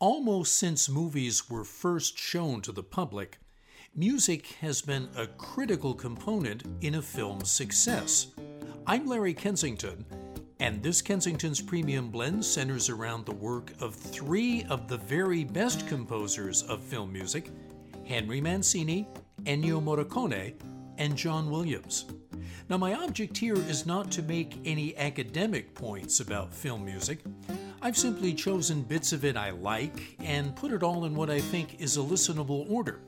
Almost since movies were first shown to the public, music has been a critical component in a film's success. I'm Larry Kensington, and this Kensington's Premium Blend centers around the work of three of the very best composers of film music Henry Mancini, Ennio Morricone, and John Williams. Now, my object here is not to make any academic points about film music. I've simply chosen bits of it I like and put it all in what I think is a listenable order.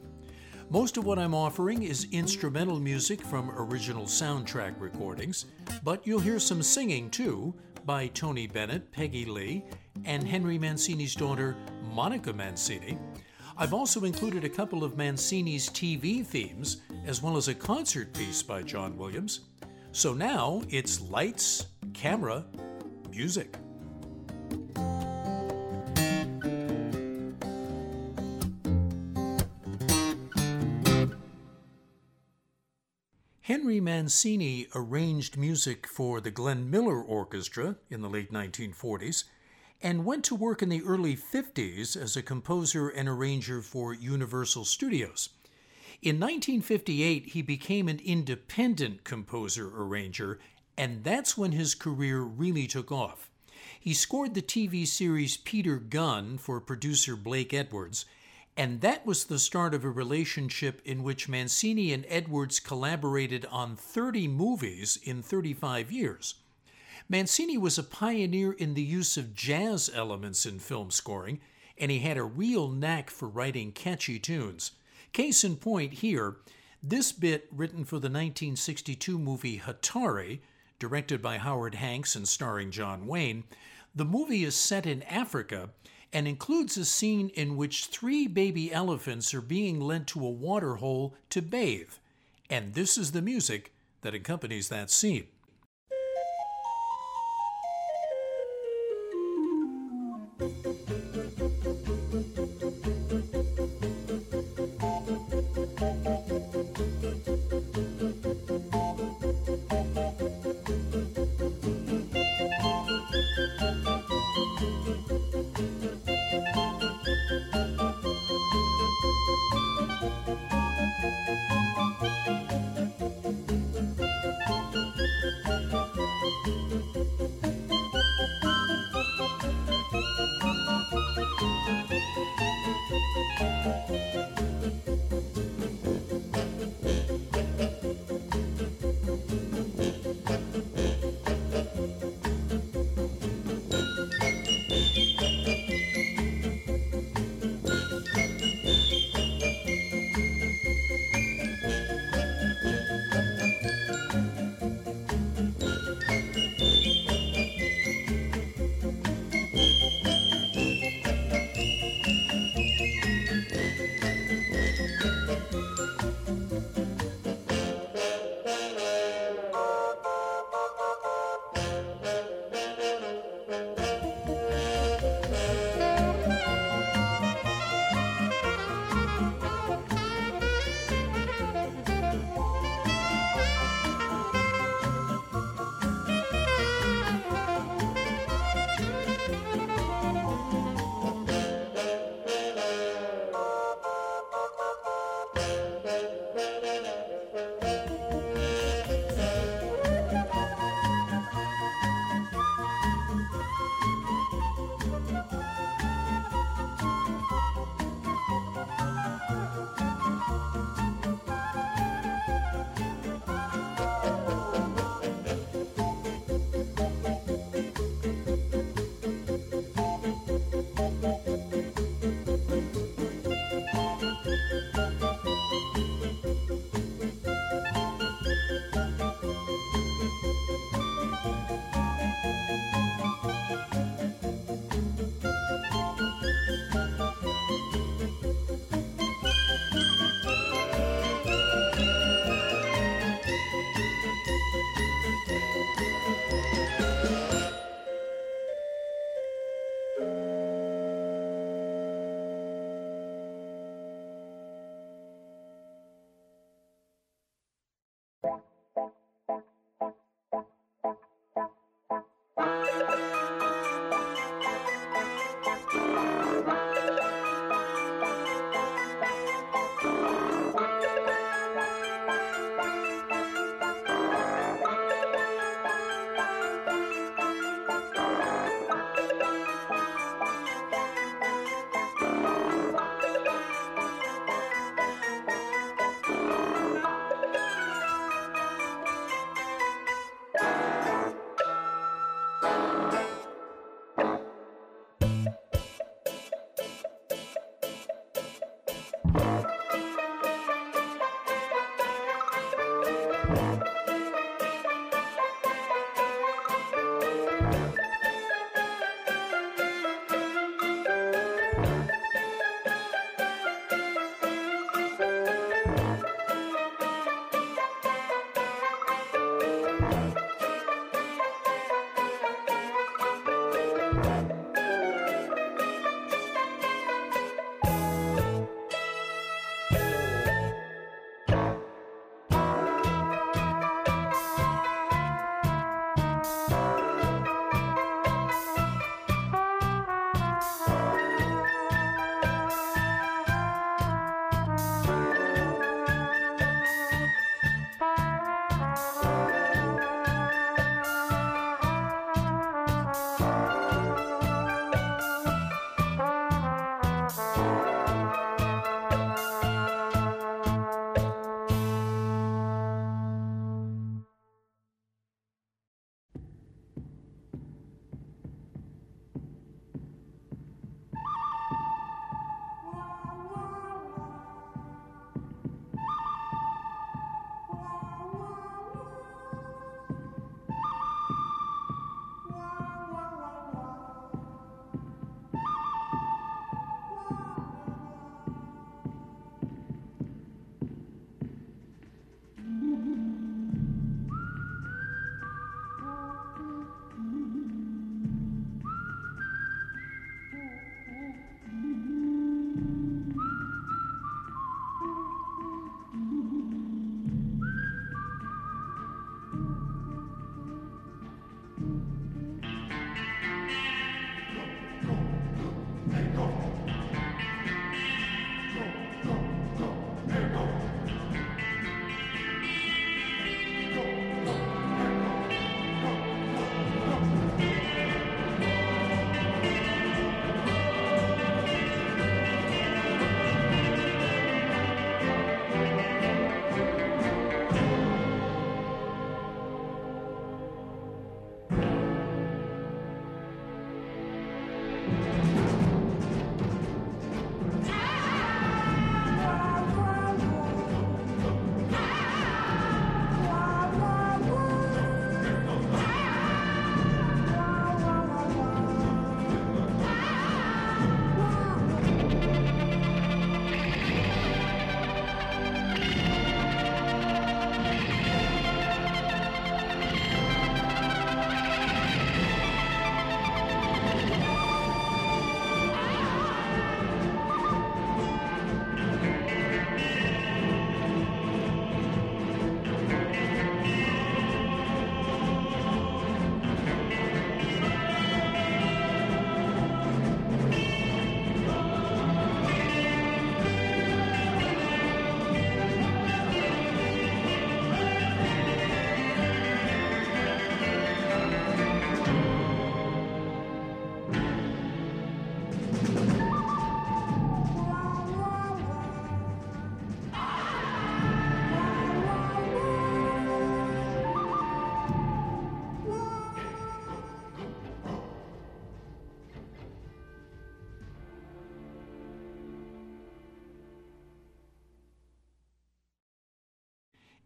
Most of what I'm offering is instrumental music from original soundtrack recordings, but you'll hear some singing too by Tony Bennett, Peggy Lee, and Henry Mancini's daughter, Monica Mancini. I've also included a couple of Mancini's TV themes, as well as a concert piece by John Williams. So now it's lights, camera, music. Henry Mancini arranged music for the Glenn Miller Orchestra in the late 1940s and went to work in the early 50s as a composer and arranger for Universal Studios. In 1958, he became an independent composer arranger, and that's when his career really took off. He scored the TV series Peter Gunn for producer Blake Edwards and that was the start of a relationship in which Mancini and Edwards collaborated on 30 movies in 35 years. Mancini was a pioneer in the use of jazz elements in film scoring, and he had a real knack for writing catchy tunes. Case in point here, this bit written for the 1962 movie Hatari, directed by Howard Hawks and starring John Wayne, the movie is set in Africa and includes a scene in which three baby elephants are being led to a water hole to bathe. And this is the music that accompanies that scene.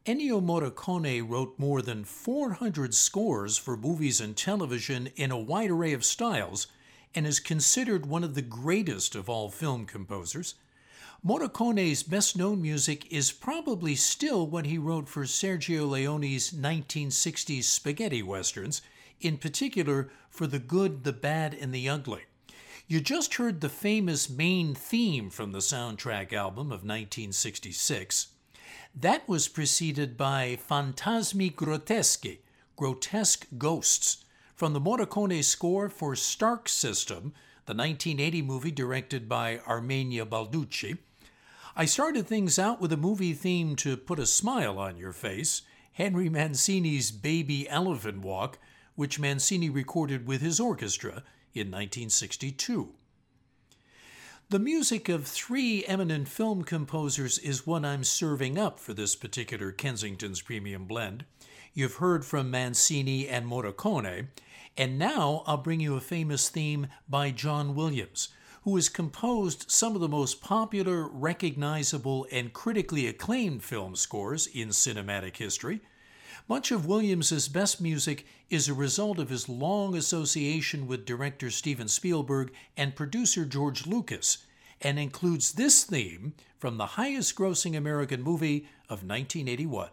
Ennio Morricone wrote more than 400 scores for movies and television in a wide array of styles and is considered one of the greatest of all film composers. Morricone's best known music is probably still what he wrote for Sergio Leone's 1960s spaghetti westerns, in particular for The Good, the Bad, and the Ugly. You just heard the famous main theme from the soundtrack album of 1966. That was preceded by Fantasmi Grotteschi, Grotesque Ghosts, from the Morricone score for Stark System, the 1980 movie directed by Armenia Balducci. I started things out with a movie theme to put a smile on your face Henry Mancini's Baby Elephant Walk, which Mancini recorded with his orchestra in 1962. The music of three eminent film composers is what I'm serving up for this particular Kensington's Premium Blend. You've heard from Mancini and Morricone, and now I'll bring you a famous theme by John Williams, who has composed some of the most popular, recognizable, and critically acclaimed film scores in cinematic history. Much of Williams's best music is a result of his long association with director Steven Spielberg and producer George Lucas, and includes this theme from the highest grossing American movie of 1981.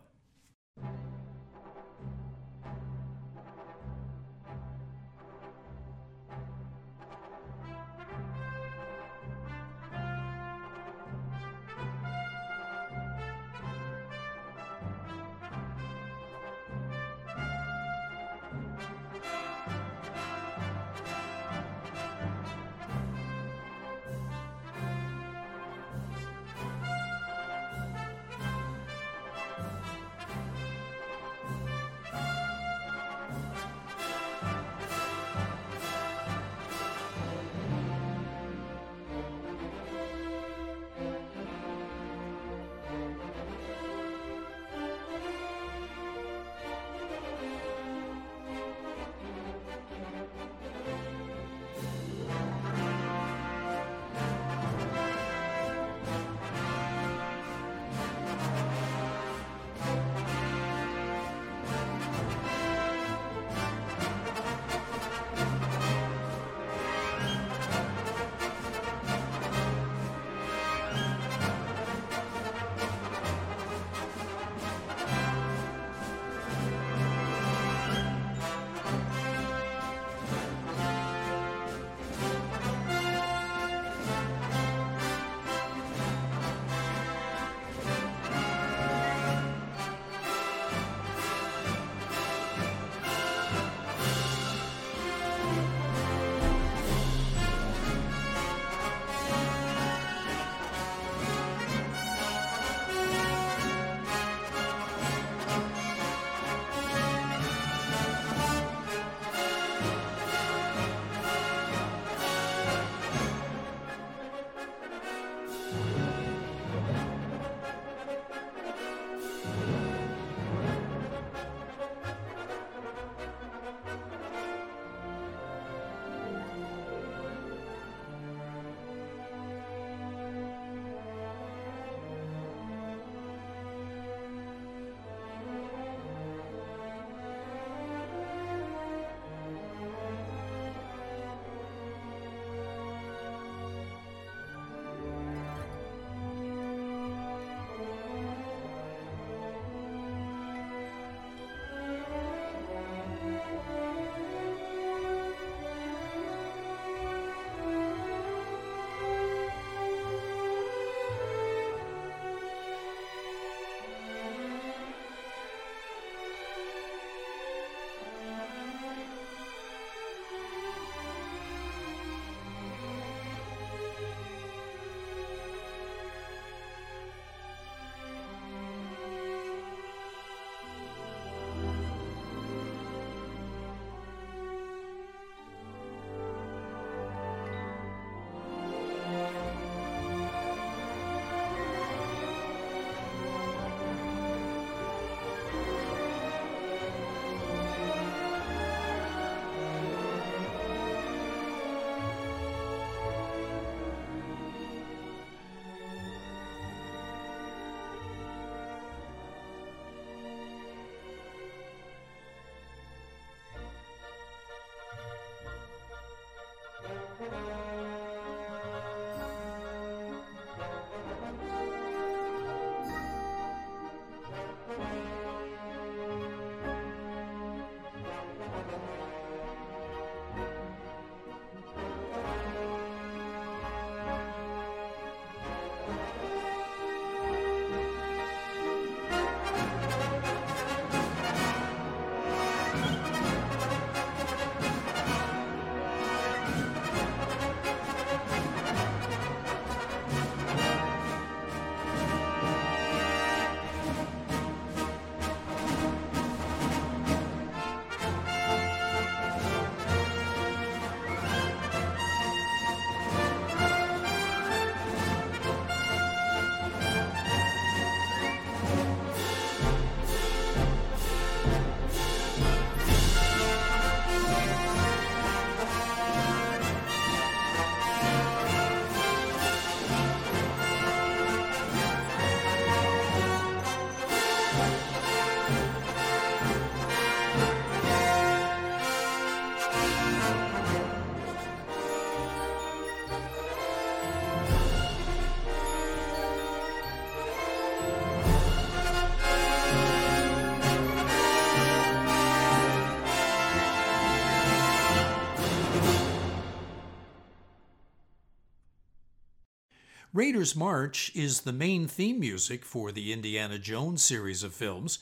Raiders March is the main theme music for the Indiana Jones series of films,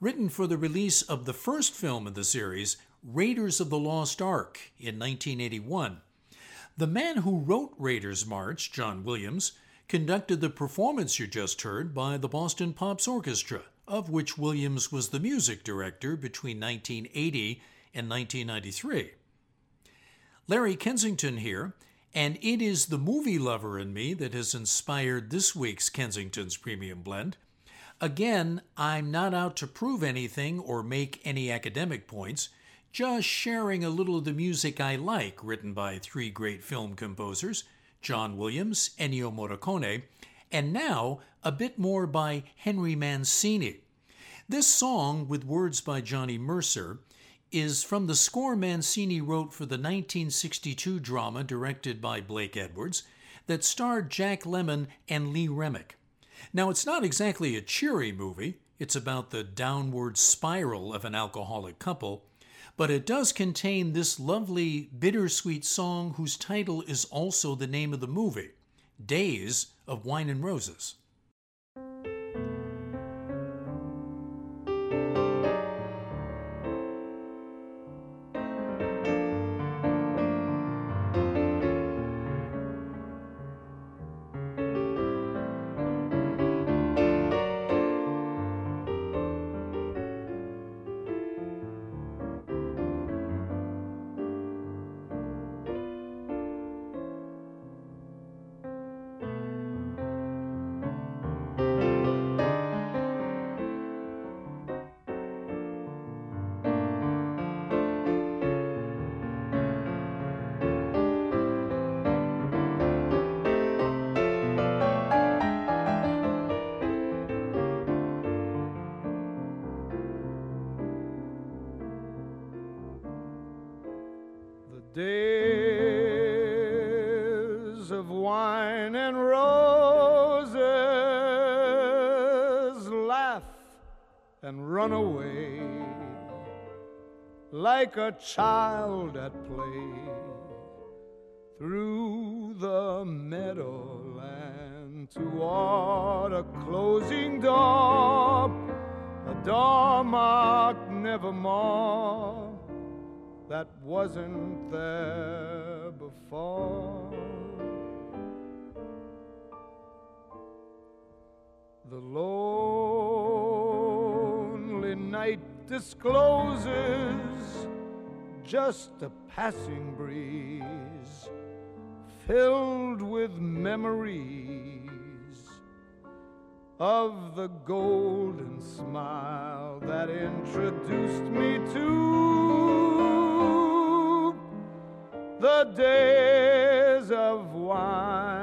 written for the release of the first film in the series, Raiders of the Lost Ark, in 1981. The man who wrote Raiders March, John Williams, conducted the performance you just heard by the Boston Pops Orchestra, of which Williams was the music director between 1980 and 1993. Larry Kensington here, and it is the movie lover in me that has inspired this week's Kensington's Premium Blend. Again, I'm not out to prove anything or make any academic points, just sharing a little of the music I like, written by three great film composers John Williams, Ennio Morricone, and now a bit more by Henry Mancini. This song, with words by Johnny Mercer, is from the score Mancini wrote for the 1962 drama directed by Blake Edwards that starred Jack Lemmon and Lee Remick. Now, it's not exactly a cheery movie, it's about the downward spiral of an alcoholic couple, but it does contain this lovely, bittersweet song whose title is also the name of the movie Days of Wine and Roses. Days of wine and roses laugh and run away like a child at play through the meadowland toward a closing door, a door marked nevermore wasn't there before. The lonely night discloses just a passing breeze filled with memories of the golden smile that introduced me to the days of wine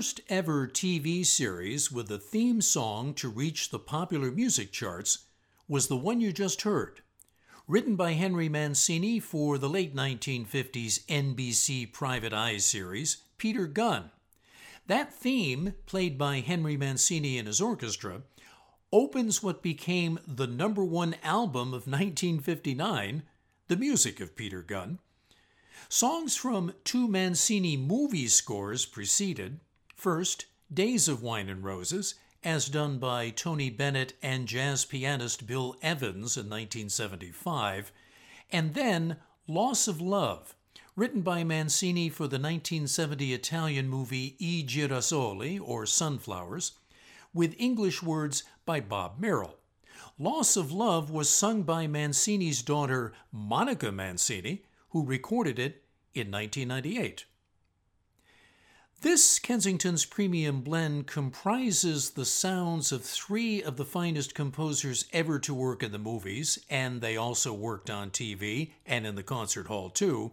first ever TV series with a theme song to reach the popular music charts was the one you just heard. Written by Henry Mancini for the late 1950s NBC Private Eyes series, Peter Gunn. That theme, played by Henry Mancini and his orchestra, opens what became the number one album of 1959, the music of Peter Gunn, Songs from two Mancini movie scores preceded. First, Days of Wine and Roses, as done by Tony Bennett and jazz pianist Bill Evans in 1975, and then Loss of Love, written by Mancini for the 1970 Italian movie I Girasoli, or Sunflowers, with English words by Bob Merrill. Loss of Love was sung by Mancini's daughter, Monica Mancini, who recorded it in 1998. This Kensington's Premium Blend comprises the sounds of three of the finest composers ever to work in the movies, and they also worked on TV and in the concert hall too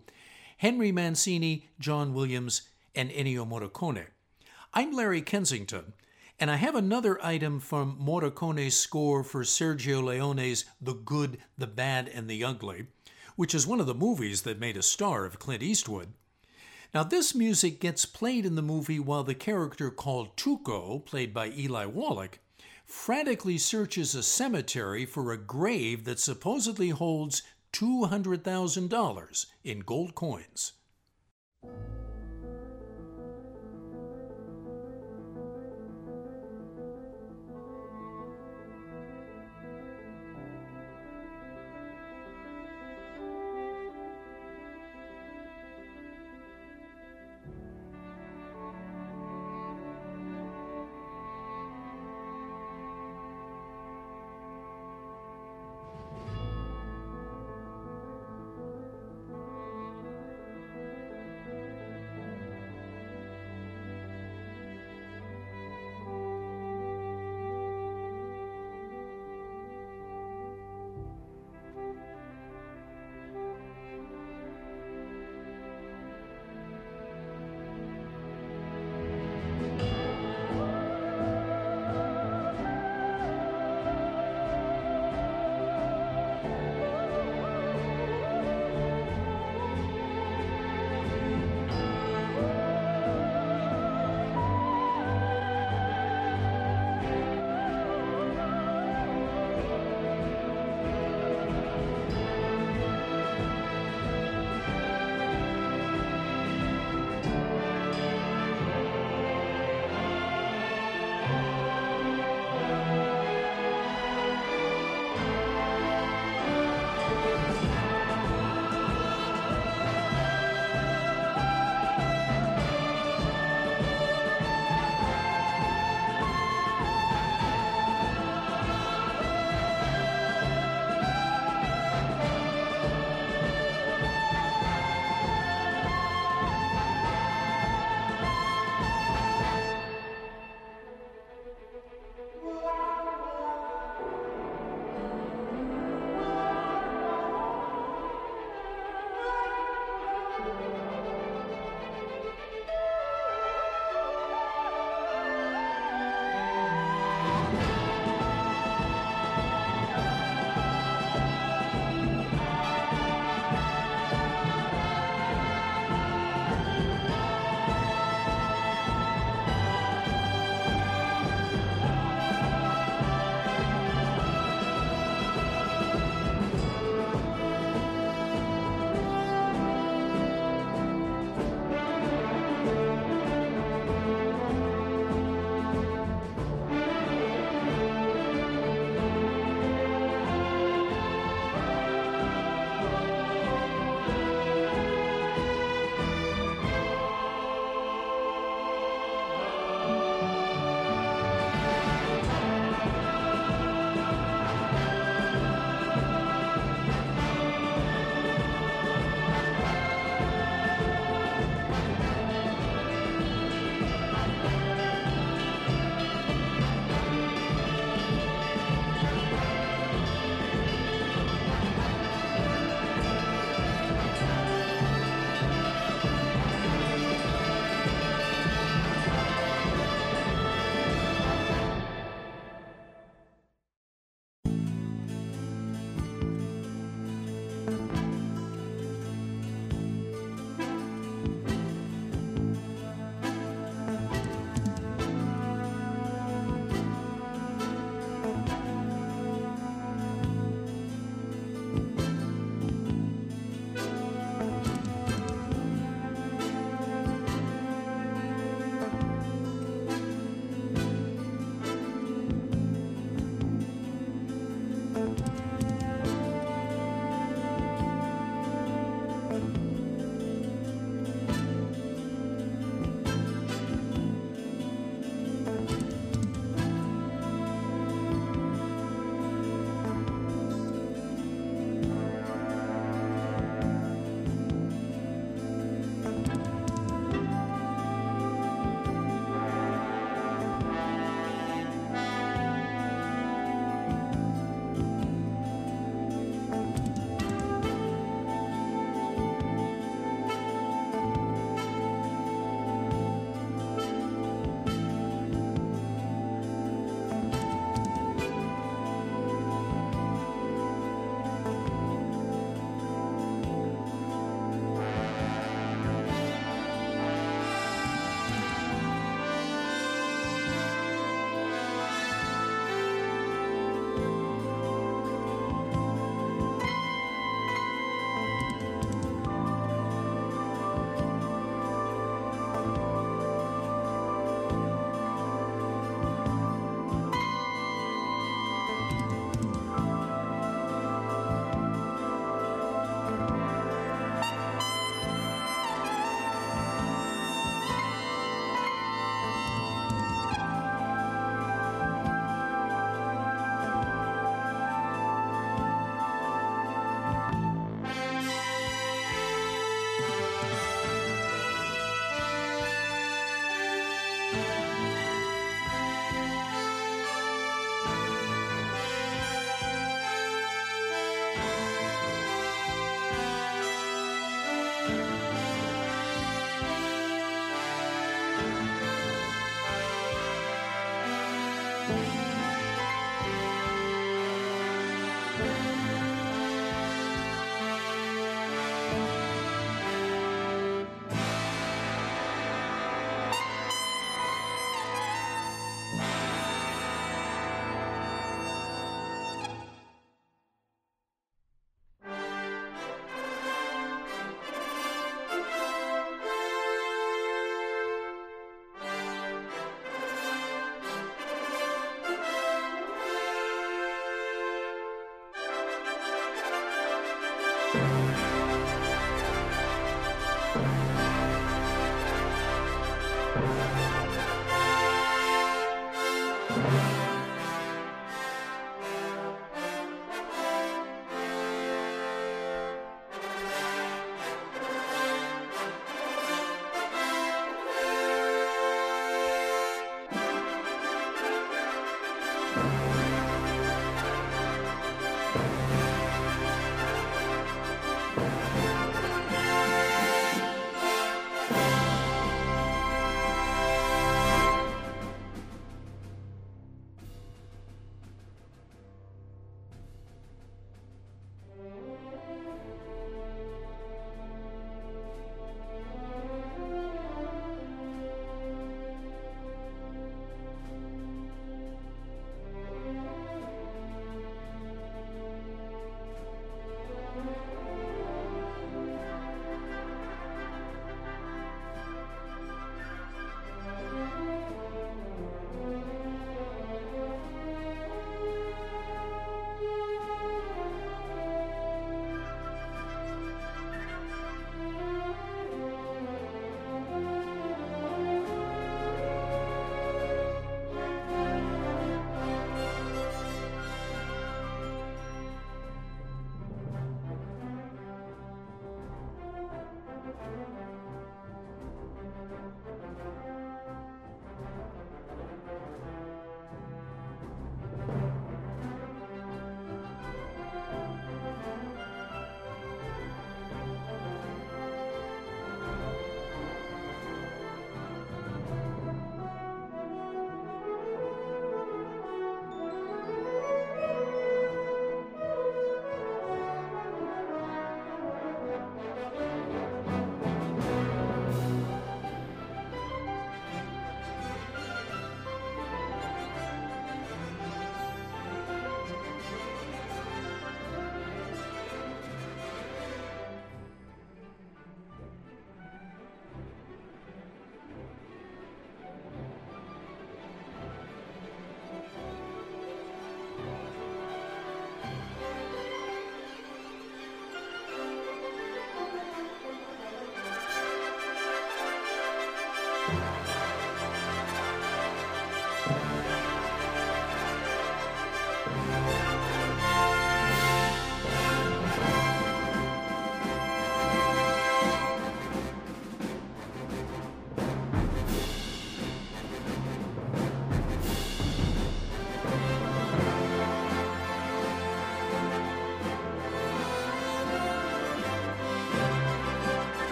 Henry Mancini, John Williams, and Ennio Morricone. I'm Larry Kensington, and I have another item from Morricone's score for Sergio Leone's The Good, the Bad, and the Ugly which is one of the movies that made a star of Clint Eastwood. Now, this music gets played in the movie while the character called Tuco, played by Eli Wallach, frantically searches a cemetery for a grave that supposedly holds $200,000 in gold coins.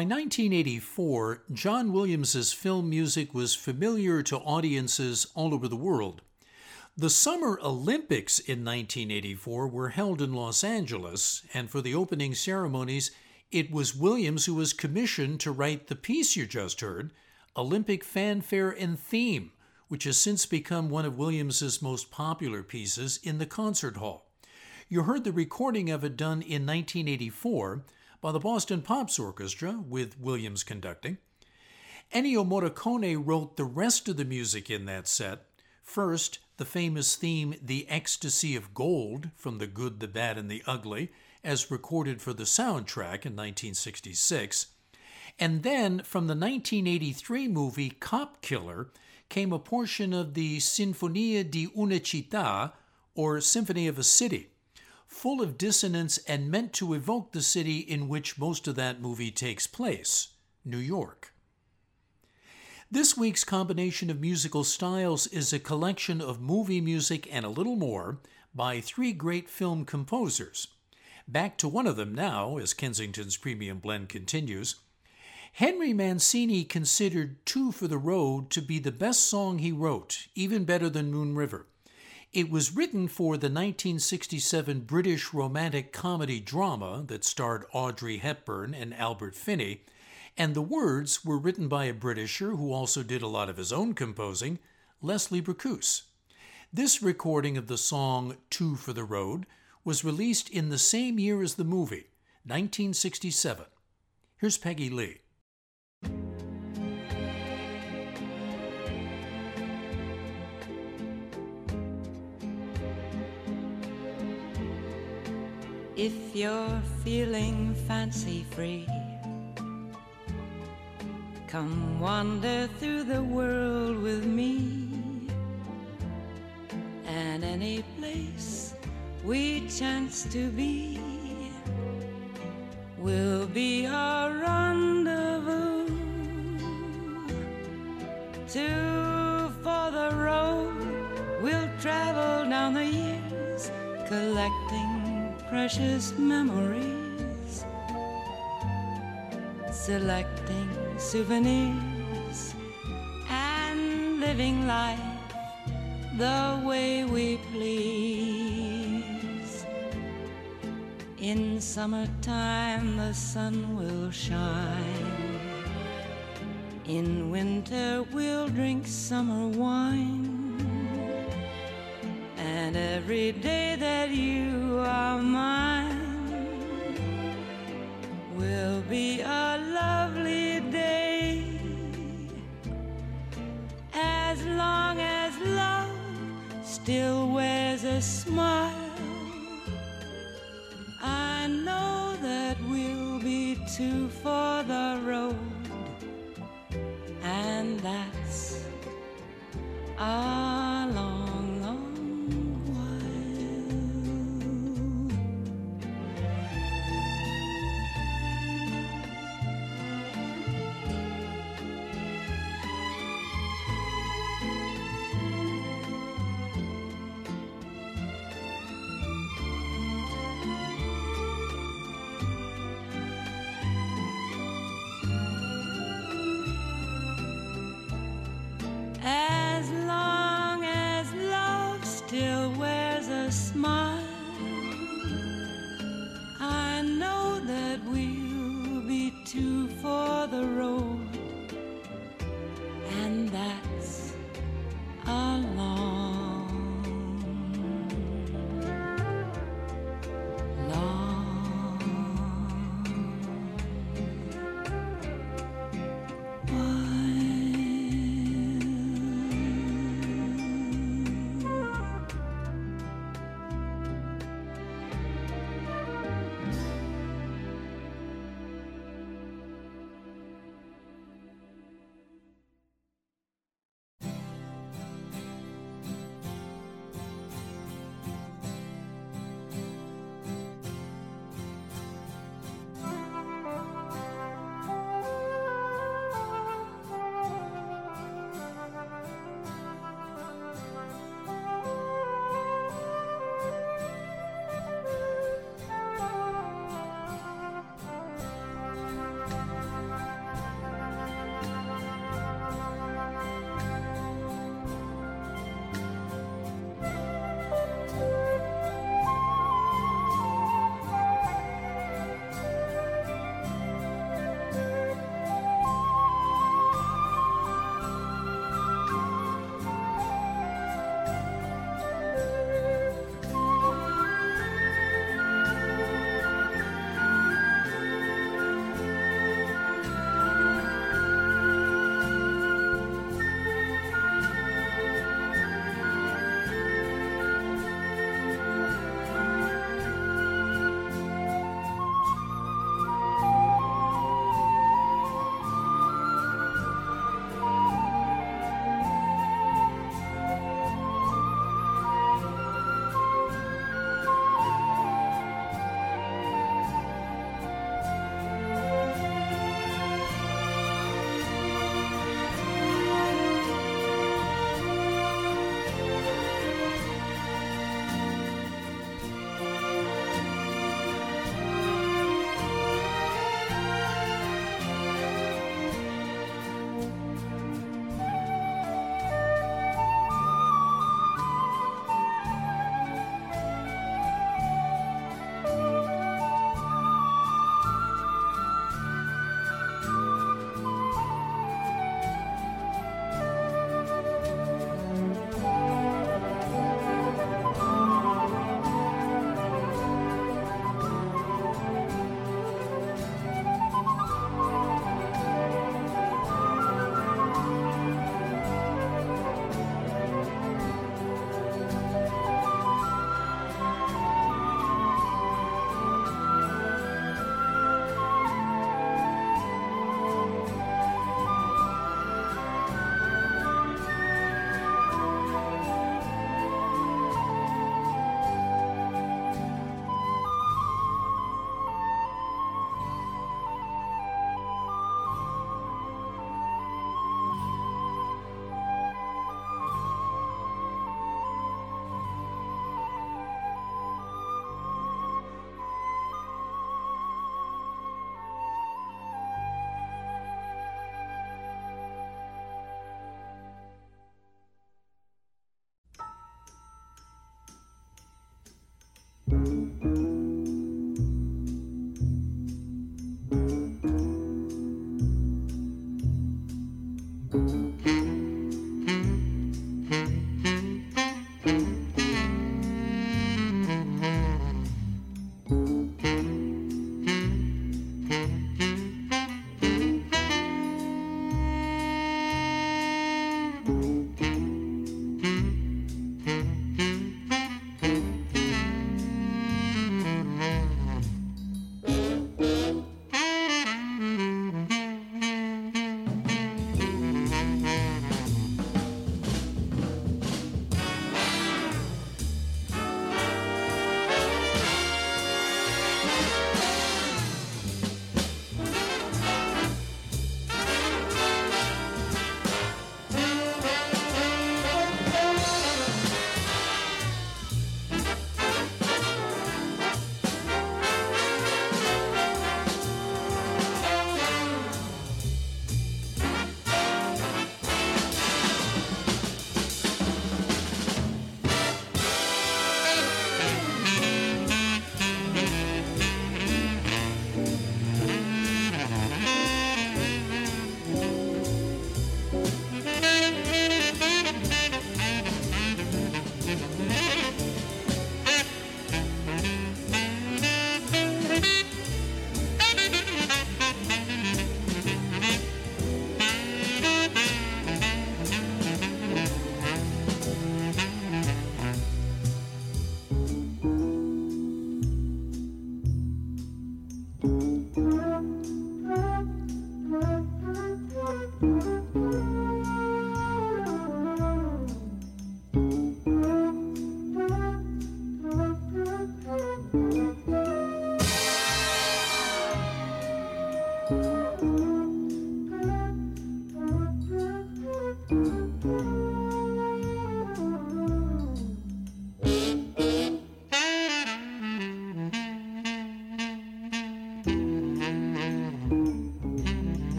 By 1984, John Williams's film music was familiar to audiences all over the world. The Summer Olympics in 1984 were held in Los Angeles, and for the opening ceremonies, it was Williams who was commissioned to write the piece you just heard, Olympic Fanfare and Theme, which has since become one of Williams's most popular pieces in the concert hall. You heard the recording of it done in 1984 by the Boston Pops Orchestra, with Williams conducting. Ennio Morricone wrote the rest of the music in that set. First, the famous theme, The Ecstasy of Gold, from The Good, the Bad, and the Ugly, as recorded for the soundtrack in 1966. And then, from the 1983 movie Cop Killer, came a portion of the Sinfonia di una città, or Symphony of a City, full of dissonance and meant to evoke the city in which most of that movie takes place, New York. This week's combination of musical styles is a collection of movie music and a little more by three great film composers. Back to one of them now, as Kensington's Premium Blend continues. Henry Mancini considered Two for the Road to be the best song he wrote, even better than Moon River. It was written for the 1967 British romantic comedy drama that starred Audrey Hepburn and Albert Finney, and the words were written by a Britisher who also did a lot of his own composing, Leslie Bricusse. This recording of the song Two for the Road was released in the same year as the movie, 1967. Here's Peggy Lee. If you're feeling fancy free, come wander through the world with me. And any place we chance to be will be our rendezvous. Two for the road, we'll travel down the years, collecting precious memories, selecting souvenirs, and living life the way we please. In summertime, the sun will shine. In winter, we'll drink summer wine. And every day that you are mine will be a lovely day. As long as love still wears a smile, I know that we'll be two for the road, and that's a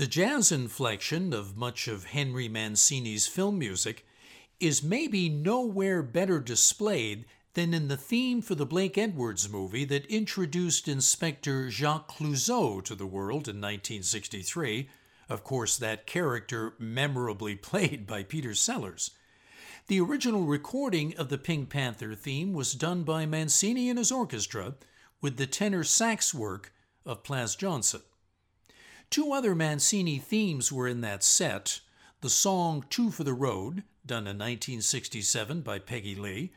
The jazz inflection of much of Henry Mancini's film music is maybe nowhere better displayed than in the theme for the Blake Edwards movie that introduced Inspector Jacques Clouseau to the world in 1963. Of course, that character memorably played by Peter Sellers. The original recording of the Pink Panther theme was done by Mancini and his orchestra with the tenor sax work of Plas Johnson. Two other Mancini themes were in that set the song Two for the Road, done in 1967 by Peggy Lee,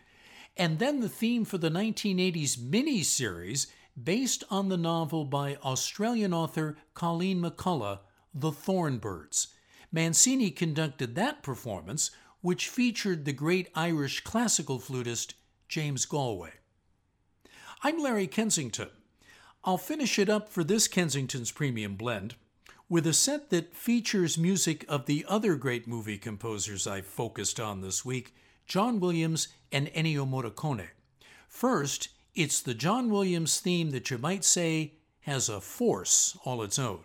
and then the theme for the 1980s mini-series based on the novel by Australian author Colleen McCullough, The Thornbirds. Mancini conducted that performance, which featured the great Irish classical flutist James Galway. I'm Larry Kensington. I'll finish it up for this Kensington's Premium Blend with a set that features music of the other great movie composers I've focused on this week, John Williams and Ennio Morricone. First, it's the John Williams theme that you might say has a force all its own.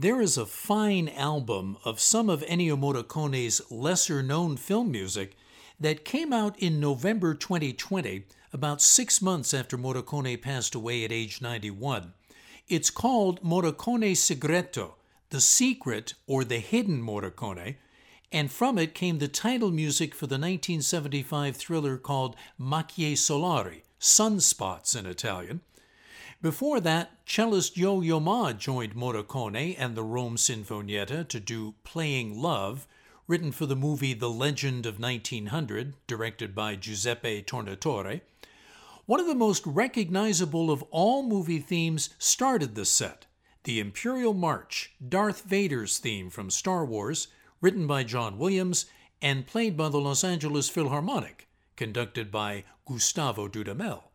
There is a fine album of some of Ennio Morricone's lesser known film music that came out in November 2020, about six months after Morricone passed away at age 91. It's called Morricone Segreto, The Secret or The Hidden Morricone, and from it came the title music for the 1975 thriller called Macchie Solari, Sunspots in Italian. Before that, cellist Yo-Yo Ma joined Morricone and the Rome Sinfonietta to do Playing Love, written for the movie The Legend of 1900, directed by Giuseppe Tornatore. One of the most recognizable of all movie themes started the set the Imperial March, Darth Vader's theme from Star Wars, written by John Williams and played by the Los Angeles Philharmonic, conducted by Gustavo Dudamel.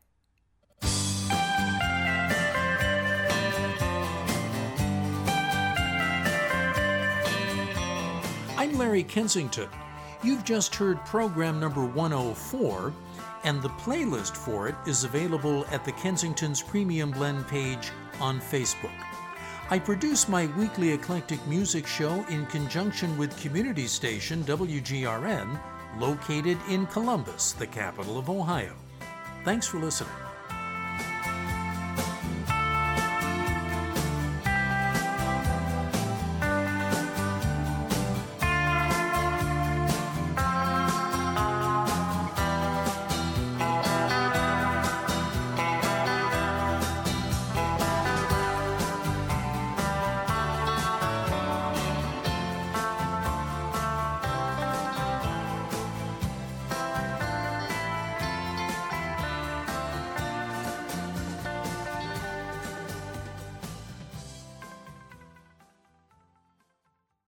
I'm Larry Kensington. You've just heard program number 104, and the playlist for it is available at the Kensington's Premium Blend page on Facebook. I produce my weekly eclectic music show in conjunction with community station WGRN, located in Columbus, the capital of Ohio. Thanks for listening.